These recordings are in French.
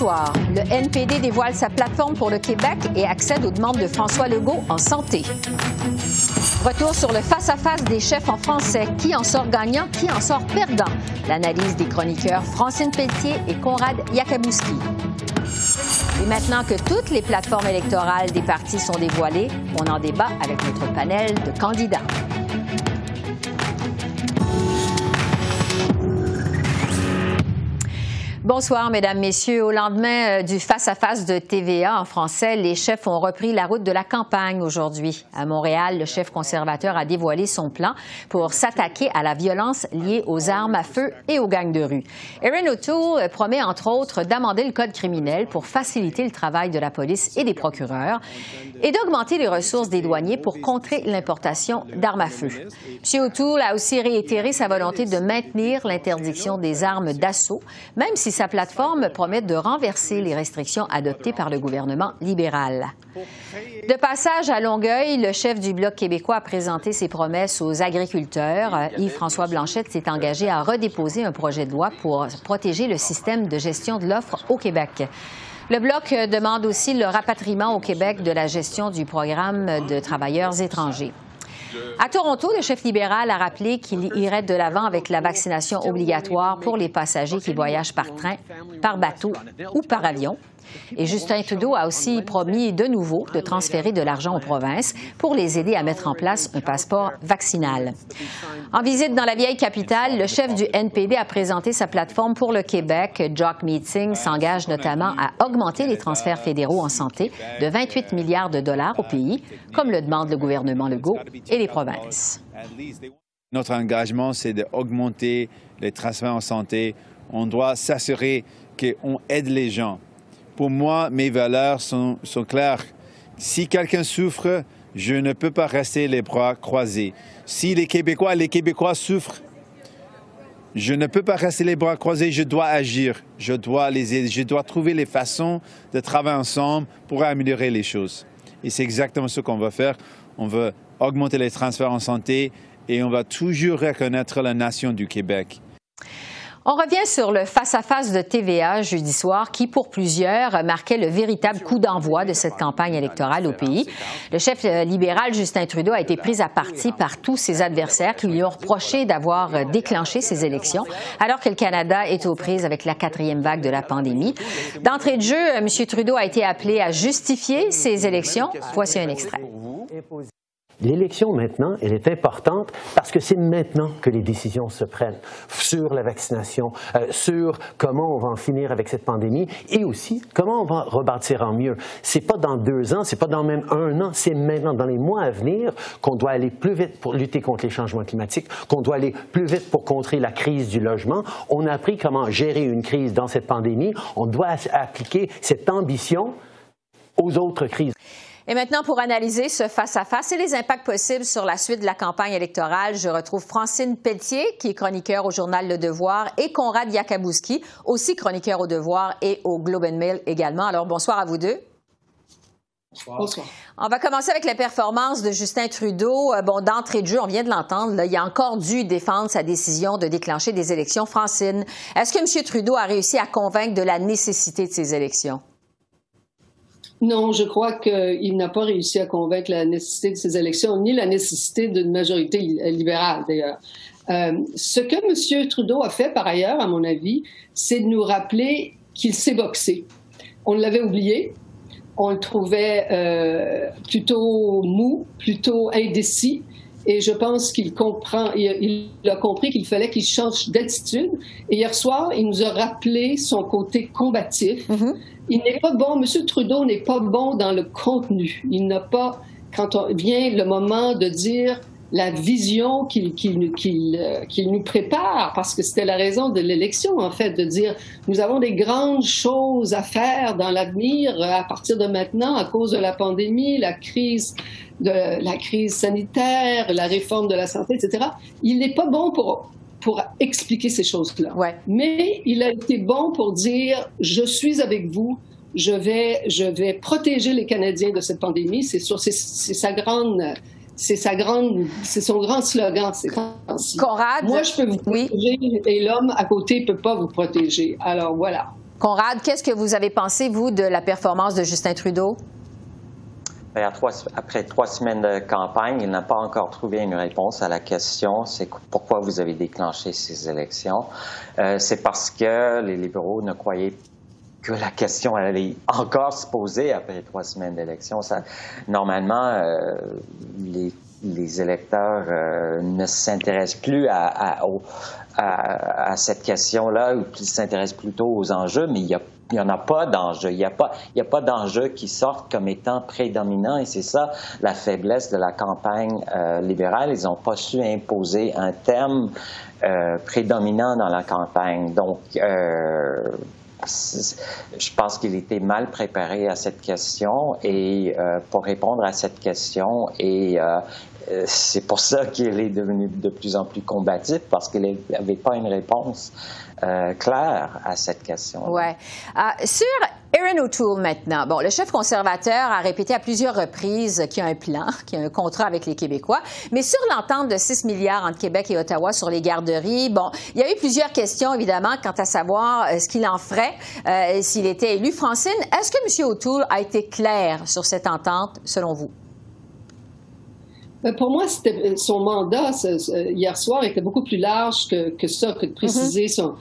Le NPD dévoile sa plateforme pour le Québec et accède aux demandes de François Legault en santé. Retour sur le face-à-face des chefs en français. Qui en sort gagnant, qui en sort perdant? L'analyse des chroniqueurs Francine Pelletier et Conrad Yakabouski. Et maintenant que toutes les plateformes électorales des partis sont dévoilées, on en débat avec notre panel de candidats. Bonsoir, Mesdames, Messieurs. Au lendemain euh, du face-à-face de TVA en français, les chefs ont repris la route de la campagne aujourd'hui. À Montréal, le chef conservateur a dévoilé son plan pour s'attaquer à la violence liée aux armes à feu et aux gangs de rue. Erin O'Toole promet, entre autres, d'amender le code criminel pour faciliter le travail de la police et des procureurs et d'augmenter les ressources des douaniers pour contrer l'importation d'armes à feu. M. O'Toole a aussi réitéré sa volonté de maintenir l'interdiction des armes d'assaut, même si sa plateforme promet de renverser les restrictions adoptées par le gouvernement libéral. De passage à Longueuil, le chef du Bloc québécois a présenté ses promesses aux agriculteurs. Yves-François Blanchette s'est engagé à redéposer un projet de loi pour protéger le système de gestion de l'offre au Québec. Le Bloc demande aussi le rapatriement au Québec de la gestion du programme de travailleurs étrangers. À Toronto, le chef libéral a rappelé qu'il irait de l'avant avec la vaccination obligatoire pour les passagers qui voyagent par train, par bateau ou par avion. Et Justin Trudeau a aussi promis de nouveau de transférer de l'argent aux provinces pour les aider à mettre en place un passeport vaccinal. En visite dans la vieille capitale, le chef du NPD a présenté sa plateforme pour le Québec. Jock Meeting s'engage notamment à augmenter les transferts fédéraux en santé de 28 milliards de dollars au pays, comme le demande le gouvernement Legault et les provinces. Notre engagement, c'est d'augmenter les transferts en santé. On doit s'assurer qu'on aide les gens pour moi, mes valeurs sont, claires. Si quelqu'un souffre, je ne peux pas rester les bras croisés. Si les Québécois, les Québécois souffrent, je ne peux pas rester les bras croisés, je dois agir, je dois les aider, je dois trouver les façons de travailler ensemble pour améliorer les choses. Et c'est exactement ce qu'on va faire. On va augmenter les transferts en santé et on va toujours reconnaître la nation du Québec. On revient sur le face-à-face de TVA jeudi soir qui, pour plusieurs, marquait le véritable coup d'envoi de cette campagne électorale au pays. Le chef euh, libéral Justin Trudeau a été pris à partie par tous ses adversaires qui lui ont reproché d'avoir euh, déclenché ces élections alors que le Canada est aux prises avec la quatrième vague de la pandémie. D'entrée de jeu, M. Trudeau a été appelé à justifier ces élections. Voici un extrait. L'élection maintenant, elle est importante parce que c'est maintenant que les décisions se prennent sur la vaccination, euh, sur comment on va en finir avec cette pandémie et aussi comment on va rebâtir en mieux. C'est pas dans deux ans, c'est pas dans même un an, c'est maintenant dans les mois à venir qu'on doit aller plus vite pour lutter contre les changements climatiques, qu'on doit aller plus vite pour contrer la crise du logement. On a appris comment gérer une crise dans cette pandémie. On doit appliquer cette ambition aux autres crises. Et maintenant, pour analyser ce face-à-face et les impacts possibles sur la suite de la campagne électorale, je retrouve Francine Pelletier, qui est chroniqueur au journal Le Devoir, et Conrad Yakabouski, aussi chroniqueur au Devoir et au Globe and Mail également. Alors, bonsoir à vous deux. Bonsoir. On va commencer avec la performance de Justin Trudeau. Euh, bon, d'entrée de jeu, on vient de l'entendre, il a encore dû défendre sa décision de déclencher des élections. Francine, est-ce que M. Trudeau a réussi à convaincre de la nécessité de ces élections? Non, je crois qu'il n'a pas réussi à convaincre la nécessité de ces élections, ni la nécessité d'une majorité libérale, d'ailleurs. Euh, ce que M. Trudeau a fait, par ailleurs, à mon avis, c'est de nous rappeler qu'il s'est boxé. On l'avait oublié. On le trouvait euh, plutôt mou, plutôt indécis. Et je pense qu'il comprend, il, a compris qu'il fallait qu'il change d'attitude. Et hier soir, il nous a rappelé son côté combatif. Mm-hmm. Il n'est pas bon, M. Trudeau n'est pas bon dans le contenu. Il n'a pas, quand on vient le moment de dire la vision qu'il qu'il nous prépare, parce que c'était la raison de l'élection, en fait, de dire nous avons des grandes choses à faire dans l'avenir à partir de maintenant à cause de la pandémie, la crise de la crise sanitaire, la réforme de la santé, etc. Il n'est pas bon pour pour expliquer ces choses-là. Ouais. Mais il a été bon pour dire je suis avec vous, je vais, je vais protéger les Canadiens de cette pandémie. C'est sa grande c'est sa grande, c'est son grand slogan. Conrad, moi je peux vous protéger et l'homme à côté peut pas vous protéger. Alors voilà. Conrad, qu'est-ce que vous avez pensé vous de la performance de Justin Trudeau? Ben, après trois semaines de campagne, il n'a pas encore trouvé une réponse à la question c'est pourquoi vous avez déclenché ces élections. Euh, c'est parce que les libéraux ne croyaient que la question allait encore se poser après trois semaines d'élection. Normalement, euh, les, électeurs euh, ne s'intéressent plus à, cette question-là, ou s'intéressent plutôt aux enjeux, mais il n'y en a pas d'enjeu. Il n'y a pas, d'enjeu qui sortent comme étant prédominant et c'est ça la faiblesse de la campagne euh, libérale. Ils n'ont pas su imposer un thème prédominant dans la campagne. Donc, je pense qu'il était mal préparé à cette question et euh, pour répondre à cette question et euh, euh, c'est pour ça qu'il est devenu de plus en plus combatif parce qu'il n'avait pas une réponse claire à cette question. Ouais. sur Erin O'Toole maintenant. Bon, le chef conservateur a répété à plusieurs reprises qu'il y a un plan, qu'il y a un contrat avec les Québécois. Mais sur l'entente de 6 milliards entre Québec et Ottawa sur les garderies, bon, il y a eu plusieurs questions, évidemment, quant à savoir euh, ce qu'il en ferait euh, s'il était élu. Francine, est-ce que M. O'Toole a été clair sur cette entente, selon vous? Ben, pour moi, son mandat hier soir était beaucoup plus large que, que ça, que de préciser mm-hmm. son,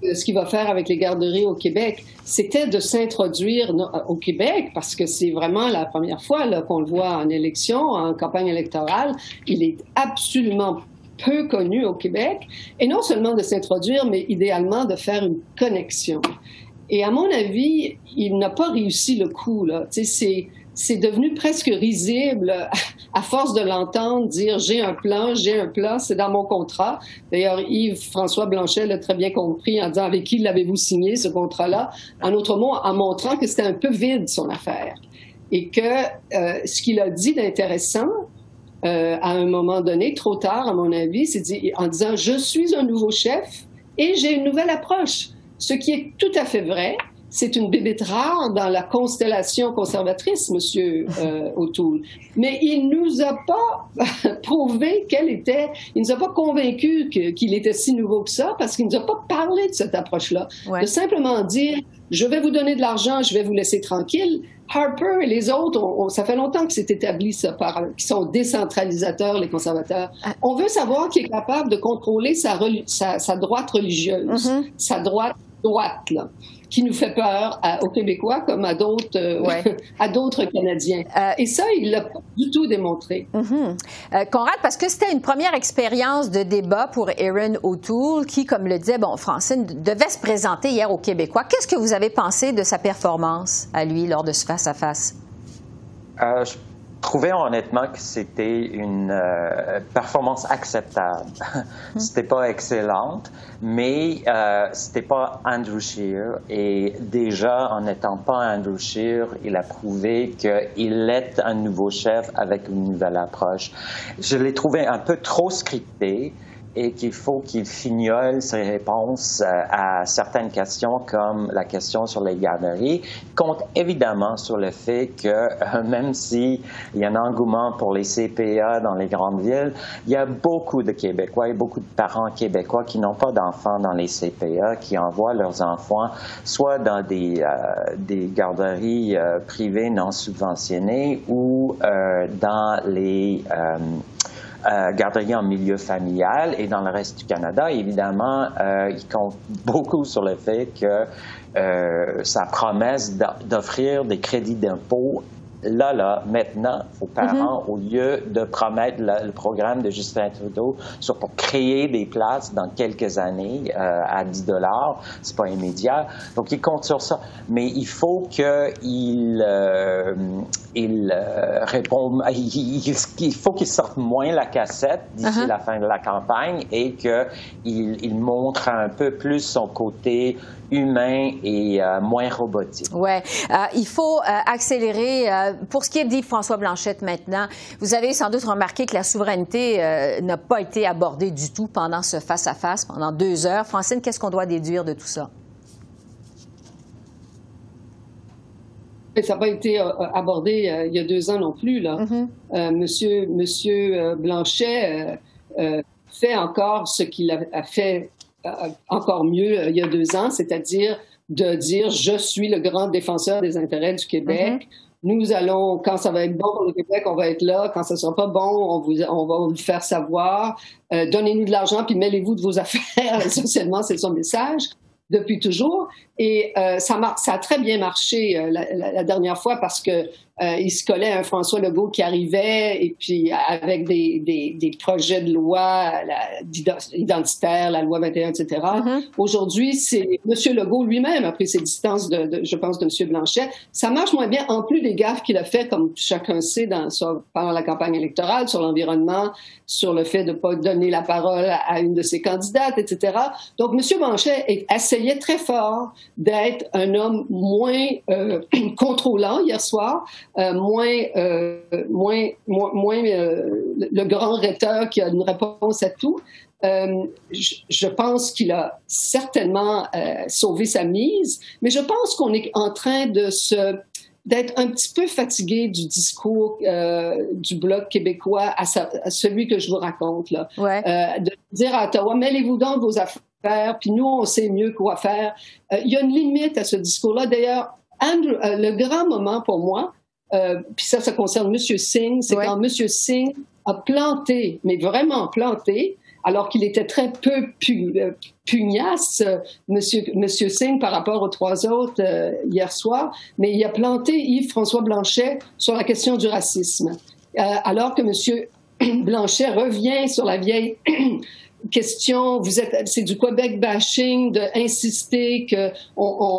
ce qu'il va faire avec les garderies au Québec, c'était de s'introduire au Québec, parce que c'est vraiment la première fois qu'on le voit en élection, en campagne électorale. Il est absolument peu connu au Québec, et non seulement de s'introduire, mais idéalement de faire une connexion. Et à mon avis, il n'a pas réussi le coup. Là. C'est c'est devenu presque risible à force de l'entendre dire j'ai un plan, j'ai un plan, c'est dans mon contrat. D'ailleurs, Yves-François Blanchet l'a très bien compris en disant avec qui l'avez-vous signé ce contrat-là, en autre mot, en montrant que c'était un peu vide son affaire. Et que euh, ce qu'il a dit d'intéressant euh, à un moment donné, trop tard à mon avis, c'est en disant je suis un nouveau chef et j'ai une nouvelle approche, ce qui est tout à fait vrai c'est une bébête rare dans la constellation conservatrice, Monsieur euh, O'Toole. Mais il nous a pas prouvé qu'elle était, il nous a pas convaincu qu'il était si nouveau que ça, parce qu'il nous a pas parlé de cette approche-là. De simplement dire, je vais vous donner de l'argent, je vais vous laisser tranquille. Harper et les autres, ça fait longtemps que c'est établi ça, par, qui sont décentralisateurs, les conservateurs. Ah. On veut savoir qui est capable de contrôler sa, sa, droite religieuse, mm-hmm. sa droite droite, là qui nous fait peur aux Québécois comme à d'autres euh, à d'autres Canadiens. Euh, Et ça, il l'a pas du tout démontré. Mm-hmm. Euh, Conrad, parce que c'était une première expérience de débat pour Erin O'Toole, qui, comme le disait bon Francine, devait se présenter hier aux Québécois. Qu'est-ce que vous avez pensé de sa performance à lui lors de ce face à face? Trouvais honnêtement que c'était une euh, performance acceptable. c'était pas excellente, mais euh, c'était pas Andrew Scheer. Et déjà, en n'étant pas Andrew Scheer, il a prouvé qu'il est un nouveau chef avec une nouvelle approche. Je l'ai trouvé un peu trop scripté et qu'il faut qu'il fignole ses réponses euh, à certaines questions comme la question sur les garderies, compte évidemment sur le fait que euh, même s'il y a un engouement pour les CPA dans les grandes villes, il y a beaucoup de Québécois et beaucoup de parents québécois qui n'ont pas d'enfants dans les CPA, qui envoient leurs enfants soit dans des, euh, des garderies privées non subventionnées ou dans les euh, garderie en milieu familial et dans le reste du Canada, évidemment, euh, il compte beaucoup sur le fait que euh, sa promesse d'offrir des crédits d'impôt là, là, maintenant, aux parents, mhm. au lieu de promettre le, programme de Justin Trudeau sur pour créer des places dans quelques années euh, à 10 dollars, c'est pas immédiat. Donc, il compte sur ça. Mais il faut qu'il euh, il répond, il, faut qu'il sorte moins la cassette d'ici uh-huh. la fin de la campagne et qu'il il montre un peu plus son côté humain et moins robotique. Ouais, il faut accélérer. pour ce qui est dit François Blanchette maintenant, vous avez sans doute remarqué que la souveraineté n'a pas été abordée du tout pendant ce face-à-face, pendant deux heures. Francine, qu'est-ce qu'on doit déduire de tout ça? Ça n'a pas été euh, abordé euh, il y a deux ans non plus. Là. Mm-hmm. Euh, monsieur, monsieur Blanchet fait encore ce qu'il a, fait encore mieux il y a deux ans, c'est-à-dire de dire je suis le grand défenseur des intérêts du Québec. Mm-hmm. Nous allons, quand ça va être bon pour le Québec, on va être là. Quand ça sera pas bon, on, vous, on va vous le faire savoir. Donnez-nous de l'argent, puis mêlez-vous de vos affaires. Essentiellement, c'est son message depuis toujours. Et euh, ça, ça a très bien marché euh, la, dernière fois parce que euh, il se collait un François Legault qui arrivait et puis avec des, des, des projets de loi identitaires, la loi 21, etc. Mm-hmm. Aujourd'hui, c'est M. Legault lui-même a pris ses distances, de, je pense, de M. Blanchet. Ça marche moins bien, en plus des gaffes qu'il a fait, comme chacun sait, dans, pendant la campagne électorale, sur l'environnement, sur le fait de ne pas donner la parole à une de ses candidates, etc. Donc, M. Blanchet essayait très fort d'être un homme moins euh, contrôlant hier soir, euh, moins, euh, moins, moins, le grand rhéteur qui a une réponse à tout. Je, pense qu'il a certainement sauvé sa mise, mais je pense qu'on est en train de se d'être un petit peu fatigué du discours du bloc québécois à, celui que je vous raconte là, de dire à Ottawa mêlez-vous dans vos affaires puis nous, on sait mieux quoi faire. Euh, il y a une limite à ce discours-là. D'ailleurs, euh, le grand moment pour moi, euh, puis ça, ça concerne M. Singh, c'est quand M. Singh a planté, mais vraiment planté, alors qu'il était très peu pugnace, Monsieur, Monsieur Singh, par rapport aux trois autres hier soir, mais il a planté Yves-François Blanchet sur la question du racisme. alors que Monsieur Blanchet revient sur la vieille question, vous êtes, c'est du Québec bashing, d'insister qu'on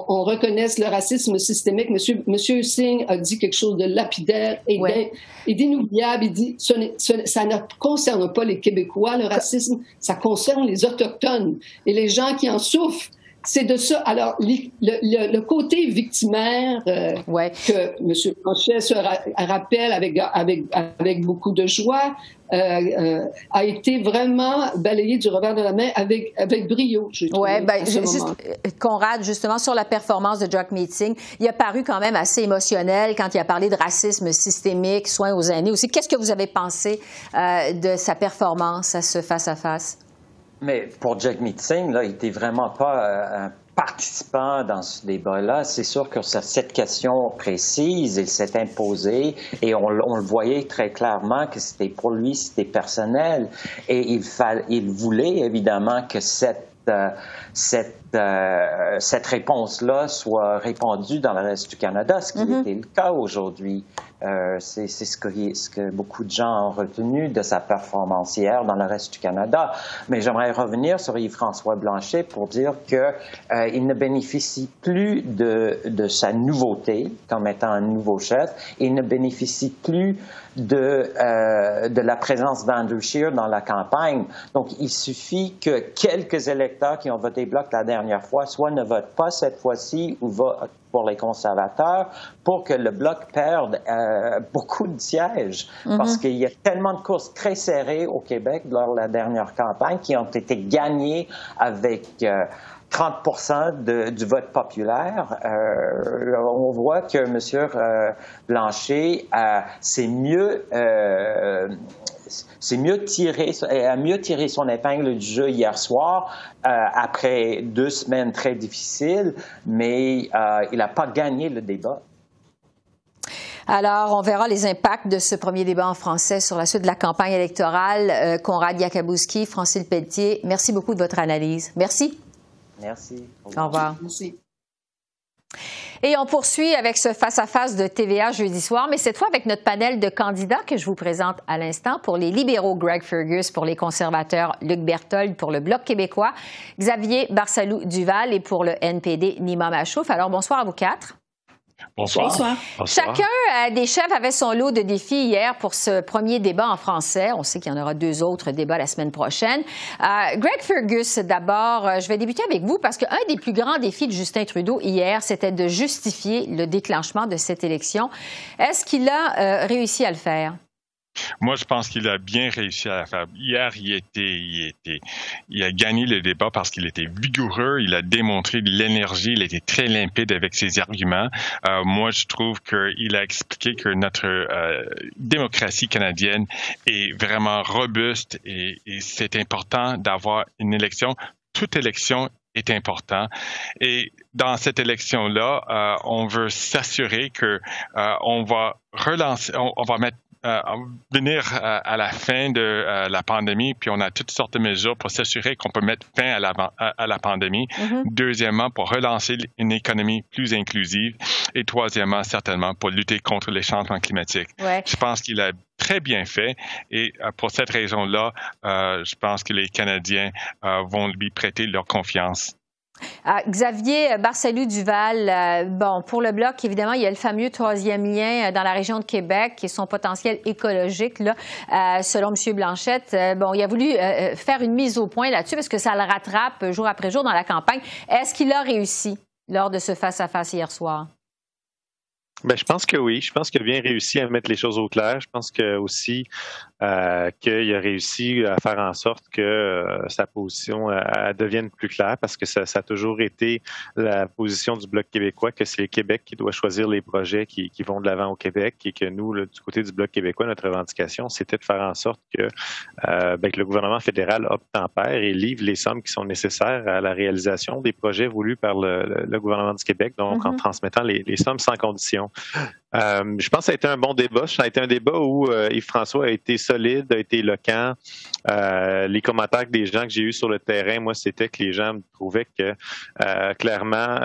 on, reconnaisse le racisme systémique. Monsieur, Monsieur Singh a dit quelque chose de lapidaire et d'inoubliable. Il dit, ça ne concerne pas les Québécois, le racisme, ça concerne les Autochtones et les gens qui en souffrent. C'est de ça. Alors, le, côté victimaire euh, que M. Blanchet se rappelle avec, avec, avec beaucoup de joie euh, euh, a été vraiment balayé du revers de la main avec, avec brio. Oui, ben, juste, Conrad, justement, sur la performance de Jack Meeting, il a paru quand même assez émotionnel quand il a parlé de racisme systémique, soins aux aînés aussi. Qu'est-ce que vous avez pensé de sa performance à ce face-à-face? Mais pour Jack Meeting, là, il n'était vraiment pas euh, un participant dans ce débat-là. C'est sûr que cette question précise, il s'est imposé et on, le voyait très clairement que c'était pour lui, c'était personnel. Et il, il voulait évidemment que cette euh, cette, euh, cette réponse-là soit répandue dans le reste du Canada, ce qui mm-hmm. était le cas aujourd'hui. Euh, c'est ce que, ce que beaucoup de gens ont retenu de sa performance hier dans le reste du Canada. Mais j'aimerais revenir sur Yves-François Blanchet pour dire qu'il euh, ne bénéficie plus de, de, sa nouveauté comme étant un nouveau chef. Il ne bénéficie plus de, euh, de la présence d'Andrew Scheer dans la campagne. Donc, il suffit que quelques électeurs qui ont voté bloc la dernière fois soit ne votent pas cette fois-ci ou votent pour les conservateurs pour que le bloc perde euh, beaucoup de sièges. Mhm. Parce qu'il y a tellement de courses très serrées au Québec lors de la dernière campagne qui ont été gagnées avec... 30 euh, du vote populaire. Euh, on voit que M. Blanchet s'est mieux c'est mieux tiré, a mieux tiré son épingle du jeu hier soir euh, après deux semaines très difficiles, mais euh, il n'a pas gagné le débat. Alors, on verra les impacts de ce premier débat en français sur la suite de la campagne électorale. Euh, Conrad Yakabouski, Francine Pelletier, merci beaucoup de votre analyse. Merci. Merci. Au revoir. Merci. Et on poursuit avec ce face-à-face de TVA jeudi soir, mais cette fois avec notre panel de candidats que je vous présente à l'instant. Pour les libéraux, Greg Fergus. Pour les conservateurs, Luc Berthold. Pour le Bloc québécois, Xavier Barsalou-Duval. Et pour le NPD, Nima Machouf. Alors, bonsoir à vous quatre. Bonsoir. Bonsoir. Chacun euh, des chefs avait son lot de défis hier pour ce premier débat en français. On sait qu'il y en aura deux autres débats la semaine prochaine. Euh, Greg Fergus, d'abord, euh, je vais débuter avec vous parce qu'un des plus grands défis de Justin Trudeau hier, c'était de justifier le déclenchement de cette élection. Est-ce qu'il a réussi à le faire? Moi, je pense qu'il a bien réussi à la faire. Hier, il était, il était, il a gagné le débat parce qu'il était vigoureux, il a démontré de l'énergie, il était très limpide avec ses arguments. Euh, moi, je trouve qu'il a expliqué que notre euh, démocratie canadienne est vraiment robuste et, c'est important d'avoir une élection. Toute élection est important. Et dans cette élection-là, euh, on veut s'assurer que on va relancer, on, on, va mettre euh, venir euh, à la fin de euh, la pandémie, puis on a toutes sortes de mesures pour s'assurer qu'on peut mettre fin à la, à, la pandémie. Mm-hmm. Deuxièmement, pour relancer une économie plus inclusive. Et troisièmement, certainement, pour lutter contre les changements climatiques. Je pense qu'il a très bien fait. Et pour cette raison-là, je pense que les Canadiens vont lui prêter leur confiance. Ah, Xavier Barcelou-Duval, euh, bon, pour le Bloc, évidemment, il y a le fameux troisième lien euh, dans la région de Québec et son potentiel écologique, là, euh, selon M. Blanchette. bon, il a voulu faire une mise au point là-dessus parce que ça le rattrape jour après jour dans la campagne. Est-ce qu'il a réussi lors de ce face-à-face hier soir? Ben, je pense que oui. Je pense qu'il a bien réussi à mettre les choses au clair. Je pense que aussi euh, qu'il a réussi à faire en sorte que euh, sa position euh, devienne plus claire parce que ça, ça, a toujours été la position du Bloc québécois que c'est le Québec qui doit choisir les projets qui, qui vont de l'avant au Québec et que nous, du côté du Bloc québécois, notre revendication, c'était de faire en sorte que, ben, que le gouvernement fédéral obtempère et livre les sommes qui sont nécessaires à la réalisation des projets voulus par le, le, gouvernement du Québec, donc en mm-hmm. transmettant les, les sommes sans condition. know? Euh, je pense que ça a été un bon débat. Ça a été un débat où euh, Yves-François a été solide, a été éloquent. Euh, les commentaires des gens que j'ai eus sur le terrain, moi, c'était que les gens trouvaient que clairement,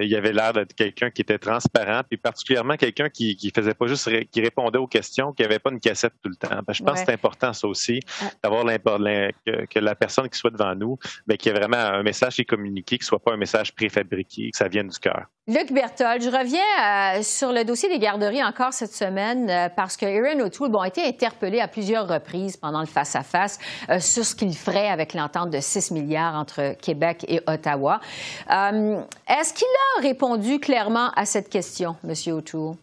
il y avait l'air d'être quelqu'un qui était transparent, puis particulièrement quelqu'un qui, qui faisait pas juste qui répondait aux questions, qui avait pas une cassette tout le temps. Ben, je pense que c'est important ça aussi, d'avoir que, que, la personne qui soit devant nous, ben, qu'il y ait vraiment un message qui est communiqué, qui soit pas un message préfabriqué, que ça vienne du cœur. Luc Berthold, je reviens sur le dossier des garderies encore cette semaine euh, parce que Erin O'Toole a été interpellé à plusieurs reprises pendant le face-à-face euh, sur ce qu'il ferait avec l'entente de 6 milliards entre Québec et Ottawa. Euh, est-ce qu'il a répondu clairement à cette question, M. O'Toole?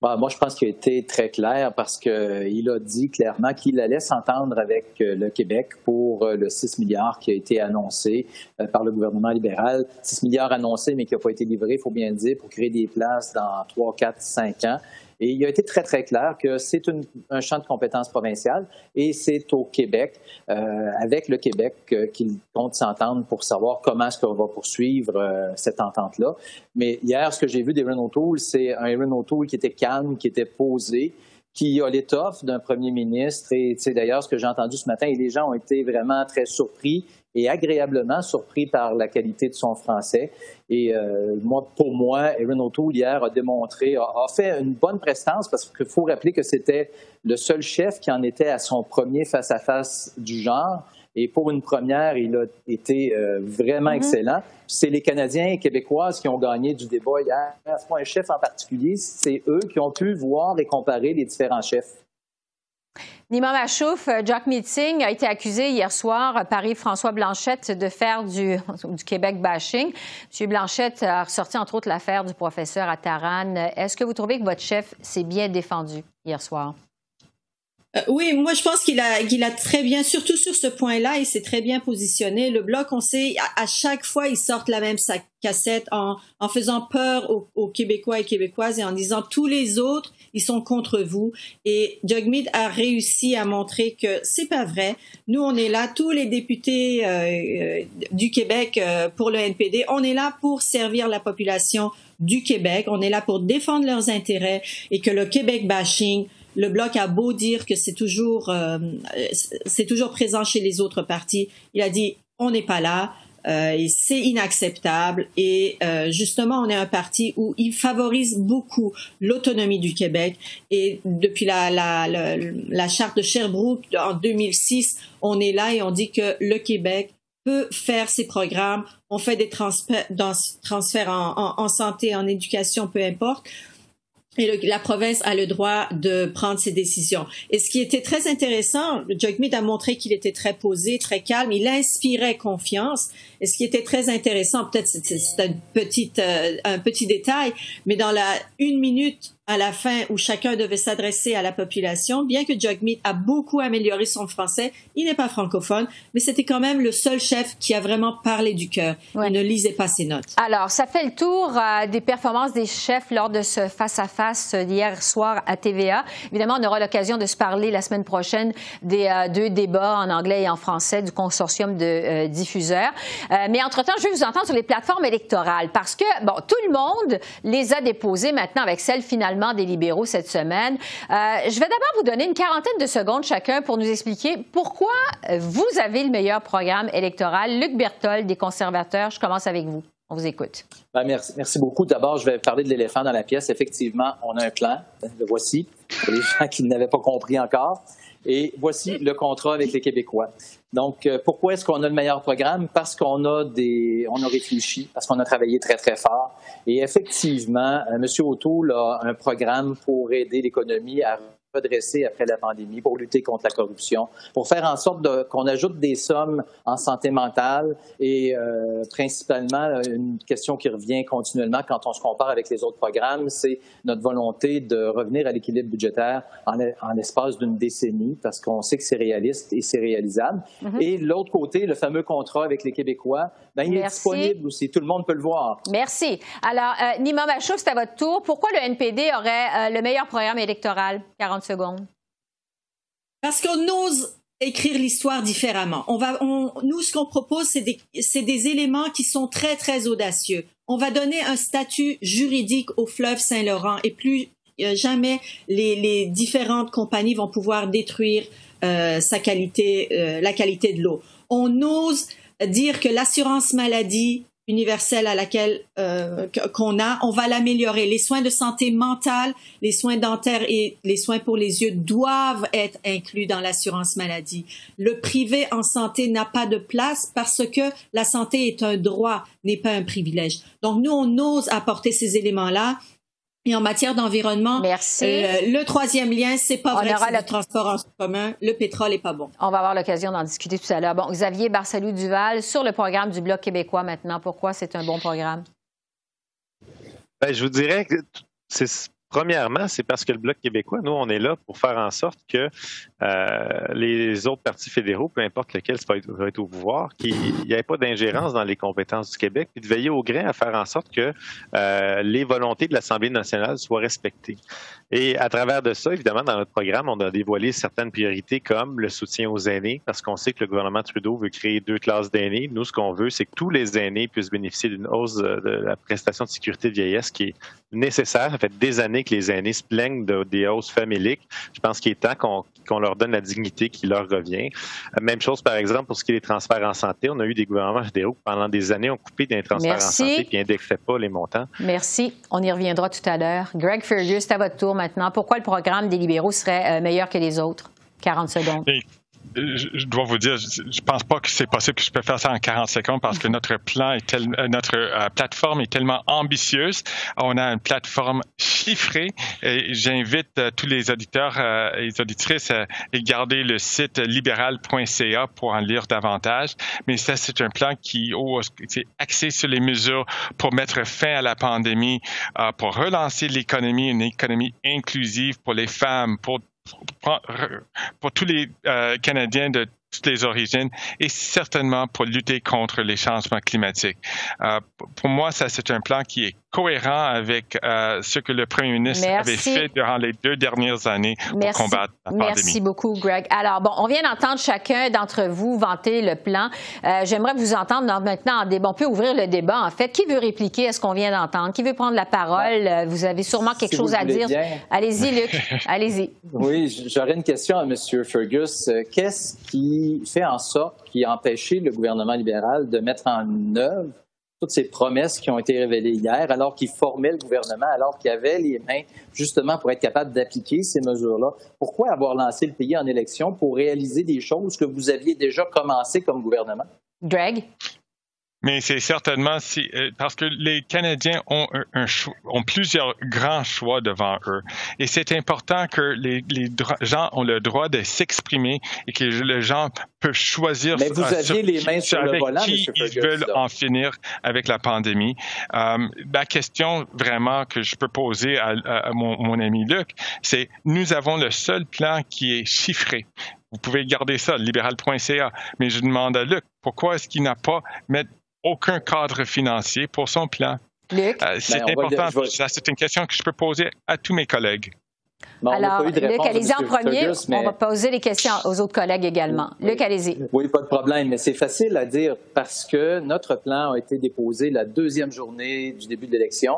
Bah, moi, je pense qu'il a été très clair parce qu'il a dit clairement qu'il allait s'entendre avec le Québec pour le 6 milliards qui a été annoncé par le gouvernement libéral. 6 milliards annoncés, mais qui n'a pas été livré, il faut bien le dire, pour créer des places dans 3, 4, 5 ans. Et il a été très, très clair que c'est un champ de compétences provinciales et c'est au Québec, euh, avec le Québec, euh, qu'il compte s'entendre pour savoir comment est-ce qu'on va poursuivre euh, cette entente-là. Mais hier, ce que j'ai vu d'Aaron O'Toole, c'est un Aaron O'Toole qui était calme, qui était posé, qui a l'étoffe d'un premier ministre. Et d'ailleurs, ce que j'ai entendu ce matin, et les gens ont été vraiment très surpris et agréablement surpris par la qualité de son français. Et euh, moi, pour moi, Aaron O'Toole hier a démontré, a, fait une bonne prestance parce qu'il faut rappeler que c'était le seul chef qui en était à son premier face-à- ce du genre. Et pour une première, il a été euh, vraiment mm-hmm. excellent. C'est les Canadiens et Québécoises qui ont gagné du débat hier. Ce pas un chef en particulier, c'est eux qui ont pu voir et comparer les différents chefs. Nima Machouf, euh, Jack Meeting a été accusé hier soir par Yves-François Blanchette de faire du, du, Québec bashing. M. Blanchette a ressorti entre autres l'affaire du professeur à Taran. Est-ce que vous trouvez que votre chef s'est bien défendu hier soir? Euh, oui, moi je pense qu'il a, qu'il a très bien, surtout sur ce point-là, il s'est très bien positionné. Le bloc, on sait, à, chaque fois, ils sortent la même cassette en, en faisant peur aux, aux, Québécois et Québécoises et en disant tous les autres, ils sont contre vous. Et Jagmeet a réussi à montrer que c'est pas vrai. Nous, on est là, tous les députés euh, euh du Québec euh, pour le NPD, on est là pour servir la population du Québec. On est là pour défendre leurs intérêts et que le Québec bashing le bloc a beau dire que c'est toujours, euh, c'est toujours présent chez les autres partis, il a dit on n'est pas là. Euh, et c'est inacceptable. Et euh, justement, on est un parti où il favorise beaucoup l'autonomie du Québec. Et depuis la, la, la, la charte de Sherbrooke en 2006, on est là et on dit que le Québec peut faire ces programmes. On fait des transferts en santé, en éducation, peu importe et la province a le droit de prendre ses décisions. Et ce qui était très intéressant, Jagmeet a montré qu'il était très posé, très calme, il inspirait confiance. Et ce qui était très intéressant, peut-être c'est euh, un petit détail, mais dans la une minute à la fin où chacun devait s'adresser à la population, bien que Jagmeet a beaucoup amélioré son français, il n'est pas francophone, mais c'était quand même le seul chef qui a vraiment parlé du cœur. Il ne lisait pas ses notes. Alors, ça fait le tour euh, des performances des chefs lors de ce face-à-face d'hier soir à TVA. Évidemment, on aura l'occasion de se parler la semaine prochaine des euh, deux débats en anglais et en français du consortium de euh, diffuseurs. mais entre-temps, je vais vous entendre sur les plateformes électorales parce que, bon, tout le monde les a déposées maintenant avec celle finalement des libéraux cette semaine. Euh, je vais d'abord vous donner une quarantaine de secondes chacun pour nous expliquer pourquoi vous avez le meilleur programme électoral. Luc Berthold des conservateurs, je commence avec vous. On vous écoute. Ben, merci, merci beaucoup. D'abord, je vais parler de l'éléphant dans la pièce. Effectivement, on a un plan. Le voici pour les gens qui n'avaient pas compris encore. Et voici le contrat avec les Québécois. Donc, euh, pourquoi est-ce qu'on a le meilleur programme? Parce qu'on a des, on a réfléchi, parce qu'on a travaillé très, très fort. Et effectivement, euh, M. O'Toole a un programme pour aider l'économie à redresser après la pandémie, pour lutter contre la corruption, pour faire en sorte qu'on ajoute des sommes en santé mentale et euh, principalement une question qui revient continuellement quand on se compare avec les autres programmes, c'est notre volonté de revenir à l'équilibre budgétaire en, en l'espace d'une décennie parce qu'on sait que c'est réaliste et c'est réalisable. Mm-hmm. Et l'autre côté, le fameux contrat avec les Québécois, ben, il est disponible aussi, tout le monde peut le voir. Merci. Alors, euh, Nima Machouf, c'est à votre tour. Pourquoi le NPD aurait euh, le meilleur programme électoral? 40 secondes. Parce qu'on ose écrire l'histoire différemment. On va, nous, ce qu'on propose, c'est des, des, éléments qui sont très, très audacieux. On va donner un statut juridique au fleuve Saint-Laurent et plus euh, jamais les, les, différentes compagnies vont pouvoir détruire euh, sa qualité, euh, la qualité de l'eau. On ose dire que l'assurance maladie universelle à laquelle euh, qu'on a, on va l'améliorer. Les soins de santé mentale, les soins dentaires et les soins pour les yeux doivent être inclus dans l'assurance maladie. Le privé en santé n'a pas de place parce que la santé est un droit, n'est pas un privilège. Donc nous, on ose apporter ces éléments-là et en matière d'environnement, Merci. Euh, le troisième lien, c'est pas vrai que le transport en commun, le pétrole est pas bon. On va avoir l'occasion d'en discuter tout à l'heure. Bon, Xavier Barcelou-Duval, sur le programme du Bloc québécois maintenant, pourquoi c'est un bon programme? Ben, je vous dirais que c'est Premièrement, c'est parce que le Bloc québécois, nous, on est là pour faire en sorte que euh, les autres partis fédéraux, peu importe lequel va être, au pouvoir, qu'il n'y ait pas d'ingérence dans les compétences du Québec, puis de veiller au grain à faire en sorte que euh, les volontés de l'Assemblée nationale soient respectées. Et à travers de ça, évidemment, dans notre programme, on a dévoilé certaines priorités comme le soutien aux aînés, parce qu'on sait que le gouvernement Trudeau veut créer deux classes d'aînés. Nous, ce qu'on veut, c'est que tous les aînés puissent bénéficier d'une hausse de la prestation de sécurité de vieillesse qui est nécessaire. Ça fait des années que les aînés se plaignent de, des hausses familiques. Je pense qu'il est temps qu'on leur donne la dignité qui leur revient. Même chose, par exemple, pour ce qui est des transferts en santé. On a eu des gouvernements fédéraux qui, pendant des années, ont coupé des transferts en santé et n'indexaient pas les montants. Merci. On y reviendra tout à l'heure. Greg Fergus, à votre tour maintenant. Pourquoi le programme des libéraux serait euh, meilleur que les autres? 40 secondes je dois vous dire, je pense pas que c'est possible que je peux faire ça en 40 secondes parce que notre plan est tel, euh, notre euh, plateforme est tellement ambitieuse. On a une plateforme chiffrée et j'invite euh, tous les auditeurs et les auditrices à regarder le site libéral.ca pour en lire davantage. Mais ça, c'est un plan qui oh, est axé sur les mesures pour mettre fin à la pandémie, pour relancer l'économie, une économie inclusive pour les femmes, pour pour, tous les euh, Canadiens de les origines et certainement pour lutter contre les changements climatiques. Euh, pour moi, ça, c'est un plan qui est cohérent avec euh, ce que le premier ministre avait fait durant les deux dernières années pour combattre la pandémie. Merci beaucoup, Greg. Alors, bon, on vient d'entendre chacun d'entre vous vanter le plan. Euh, j'aimerais vous entendre maintenant en débat. On peut ouvrir le débat, en fait. Qui veut répliquer à ce qu'on vient d'entendre? Qui veut prendre la parole? Vous avez sûrement quelque chose à dire. Allez-y, Luc. Allez-y. Oui, j'aurais une question à M. Fergus. Qu'est-ce qui fait en sorte, qui a empêché le gouvernement libéral de mettre en œuvre toutes ces promesses qui ont été révélées hier, alors qu'il formait le gouvernement, alors qu'il avait les mains justement pour être capable d'appliquer ces mesures-là. Pourquoi avoir lancé le pays en élection pour réaliser des choses que vous aviez déjà commencé comme gouvernement? Greg? Mais c'est certainement si, euh, parce que les Canadiens ont, un, ont plusieurs grands choix devant eux. Et c'est important que les, les, gens ont le droit de s'exprimer et que les gens peuvent choisir Mais vous aviez les mains sur le volant, qui ils veulent en finir avec la pandémie. Euh, la question vraiment que je peux poser à, à mon, mon ami Luc, c'est nous avons le seul plan qui est chiffré. Vous pouvez garder ça, libéral.ca. Mais je demande à Luc, pourquoi est-ce qu'il n'a pas mis aucun cadre financier pour son plan? Luc? Euh, c'est Ben, important. vais- C'est une question que je peux poser à tous mes collègues. Alors, Luc, allez-y en premier. Fergus, mais- On va poser les questions aux autres collègues également. Luc, allez-y. Oui, pas de problème, mais c'est facile à dire parce que notre plan a été déposé la deuxième journée du début de l'élection.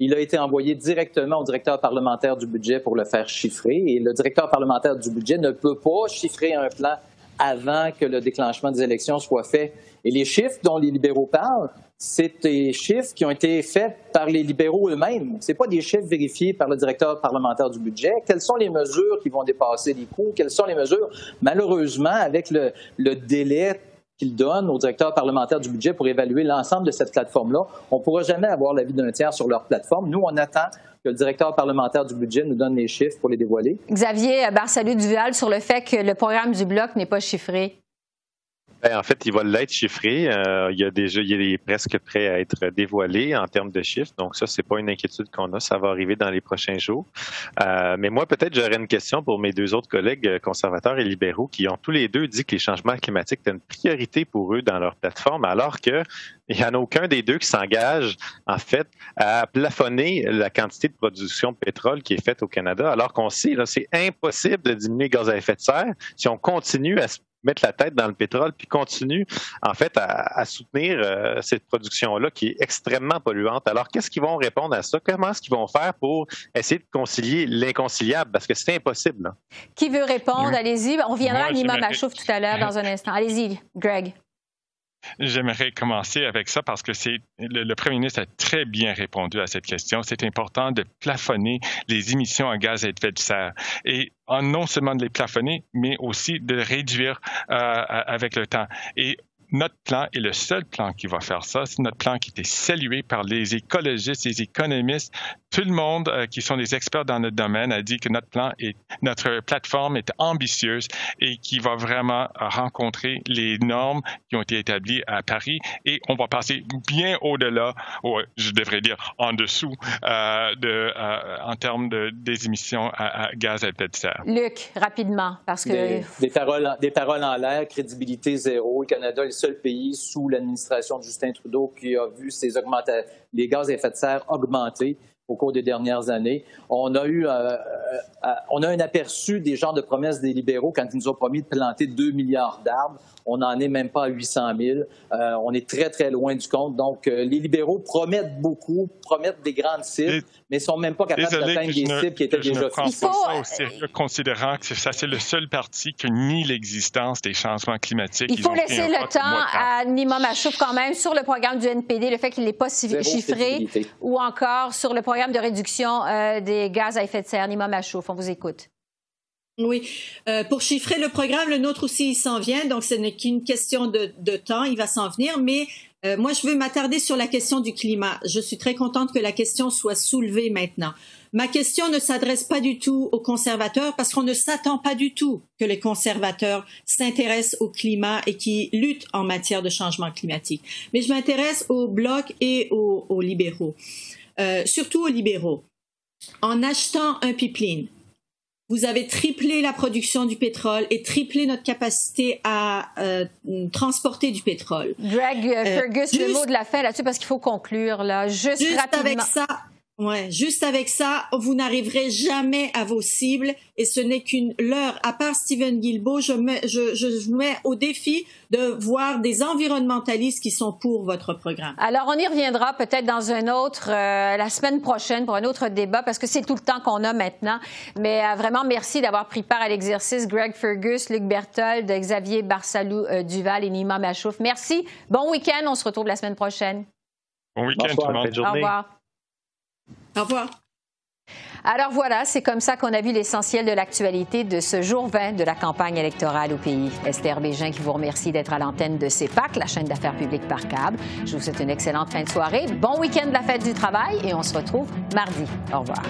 Il a été envoyé directement au directeur parlementaire du budget pour le faire chiffrer et le directeur parlementaire du budget ne peut pas chiffrer un plan avant que le déclenchement des élections soit fait. Et les chiffres dont les libéraux parlent, c'est des chiffres qui ont été faits par les libéraux eux-mêmes. C'est pas des chiffres vérifiés par le directeur parlementaire du budget. Quelles sont les mesures qui vont dépasser les coûts? Quelles sont les mesures? Malheureusement, avec le, le délai qu'il donne au directeur parlementaire du budget pour évaluer l'ensemble de cette plateforme-là, on ne pourra jamais avoir l'avis d'un tiers sur leur plateforme. Nous, on attend le directeur parlementaire du budget nous donne les chiffres pour les dévoiler. Xavier Barsalut-Duval sur le fait que le programme du Bloc n'est pas chiffré. Ben, en fait, il va l'être chiffré. Euh, il y a déjà, il est presque prêt à être dévoilé en termes de chiffres. Donc ça, c'est pas une inquiétude qu'on a. Ça va arriver dans les prochains jours. Euh, mais moi, peut-être, j'aurais une question pour mes deux autres collègues euh, conservateurs et libéraux qui ont tous les deux dit que les changements climatiques étaient une priorité pour eux dans leur plateforme, alors que il n'y en a aucun des deux qui s'engage, en fait, à plafonner la quantité de production de pétrole qui est faite au Canada, alors qu'on sait, là, c'est impossible de diminuer les gaz à effet de serre si on continue à se mettre la tête dans le pétrole puis continue en fait à, à soutenir euh, cette production-là qui est extrêmement polluante. Alors qu'est-ce qu'ils vont répondre à ça? Comment est-ce qu'ils vont faire pour essayer de concilier l'inconciliable? Parce que c'est impossible. là. Qui veut répondre? Oui. Allez-y. On viendra Moi, à Nima j'aimerais- Machouf tout à l'heure dans un instant. Allez-y, Greg. J'aimerais commencer avec ça parce que c'est le, premier ministre a très bien répondu à cette question. C'est important de plafonner les émissions à gaz à effet de serre et non seulement de les plafonner, mais aussi de les réduire euh, avec le temps. Notre plan est le seul plan qui va faire ça. C'est notre plan qui était salué par les écologistes, les économistes. Tout le monde euh, qui sont des experts dans notre domaine a dit que notre plan et notre plateforme est ambitieuse et qui va vraiment euh, rencontrer les normes qui ont été établies à Paris et on va passer bien au-delà, ou je devrais dire en dessous, euh, de, euh, en termes de, des émissions à, à gaz à effet de serre. Luc, rapidement, parce que Des, des paroles, en- des paroles en l'air, crédibilité zéro. Le Canada est le seul pays sous l'administration de Justin Trudeau qui a vu ses augmenta- les gaz à effet de serre augmenter au cours des dernières années. On a eu euh, euh, on a un aperçu des genres de promesses des libéraux quand ils nous ont promis de planter 2 milliards d'arbres. On n'en est même pas à 800 000. Euh, on est très, très loin du compte. Donc, euh, les libéraux promettent beaucoup, promettent des grandes cibles, Et- mais ne sont même pas capables d'atteindre des ne, cibles qui étaient je déjà fixées. Faut- ça au sérieux, considérant que ça, c'est le seul parti qui nie l'existence des changements climatiques. il faut laisser le temps à Nima Machouf quand même sur le programme du NPD, le fait qu'il n'est pas si- chiffré, ou encore sur le programme de réduction euh, des gaz à effet de serre. Nima Machouf, on vous écoute. Oui, Euh, pour chiffrer le programme, le nôtre aussi, il s'en vient, donc ce n'est qu'une question de, temps, il va s'en venir, mais euh, moi, je veux m'attarder sur la question du climat. Je suis très contente que la question soit soulevée maintenant. Ma question ne s'adresse pas du tout aux conservateurs parce qu'on ne s'attend pas du tout que les conservateurs s'intéressent au climat et qui luttent en matière de changement climatique. Mais je m'intéresse au bloc et aux, aux libéraux, Euh, surtout aux libéraux. En achetant un pipeline, vous avez triplé la production du pétrole et triplé notre capacité à euh, transporter du pétrole. Greg euh, Euh, Fergus, le mot de la fin là-dessus parce qu'il faut conclure là, juste, Juste rapidement. avec ça, ouais, juste avec ça, vous n'arriverez jamais à vos cibles et ce n'est qu'une leurre. À part Stephen Guilbeault, je, je, je vous mets au défi de voir des environnementalistes qui sont pour votre programme. Alors, on y reviendra peut-être dans un autre, euh, la semaine prochaine pour un autre débat parce que c'est tout le temps qu'on a maintenant. Mais euh, vraiment, merci d'avoir pris part à l'exercice. Greg Fergus, Luc Berthold, Xavier Barsalou euh, Duval et Nima Machouf. Merci. Bon week-end. On se retrouve la semaine prochaine. Bon week-end, tout le monde. Bonne journée. Au revoir. Au revoir. Alors voilà, c'est comme ça qu'on a vu l'essentiel de l'actualité de ce jour 20 de la campagne électorale au pays. Esther Bégin qui vous remercie d'être à l'antenne de CEPAC, la chaîne d'affaires publiques par câble. Je vous souhaite une excellente fin de soirée, bon week-end de la fête du travail et on se retrouve mardi. Au revoir.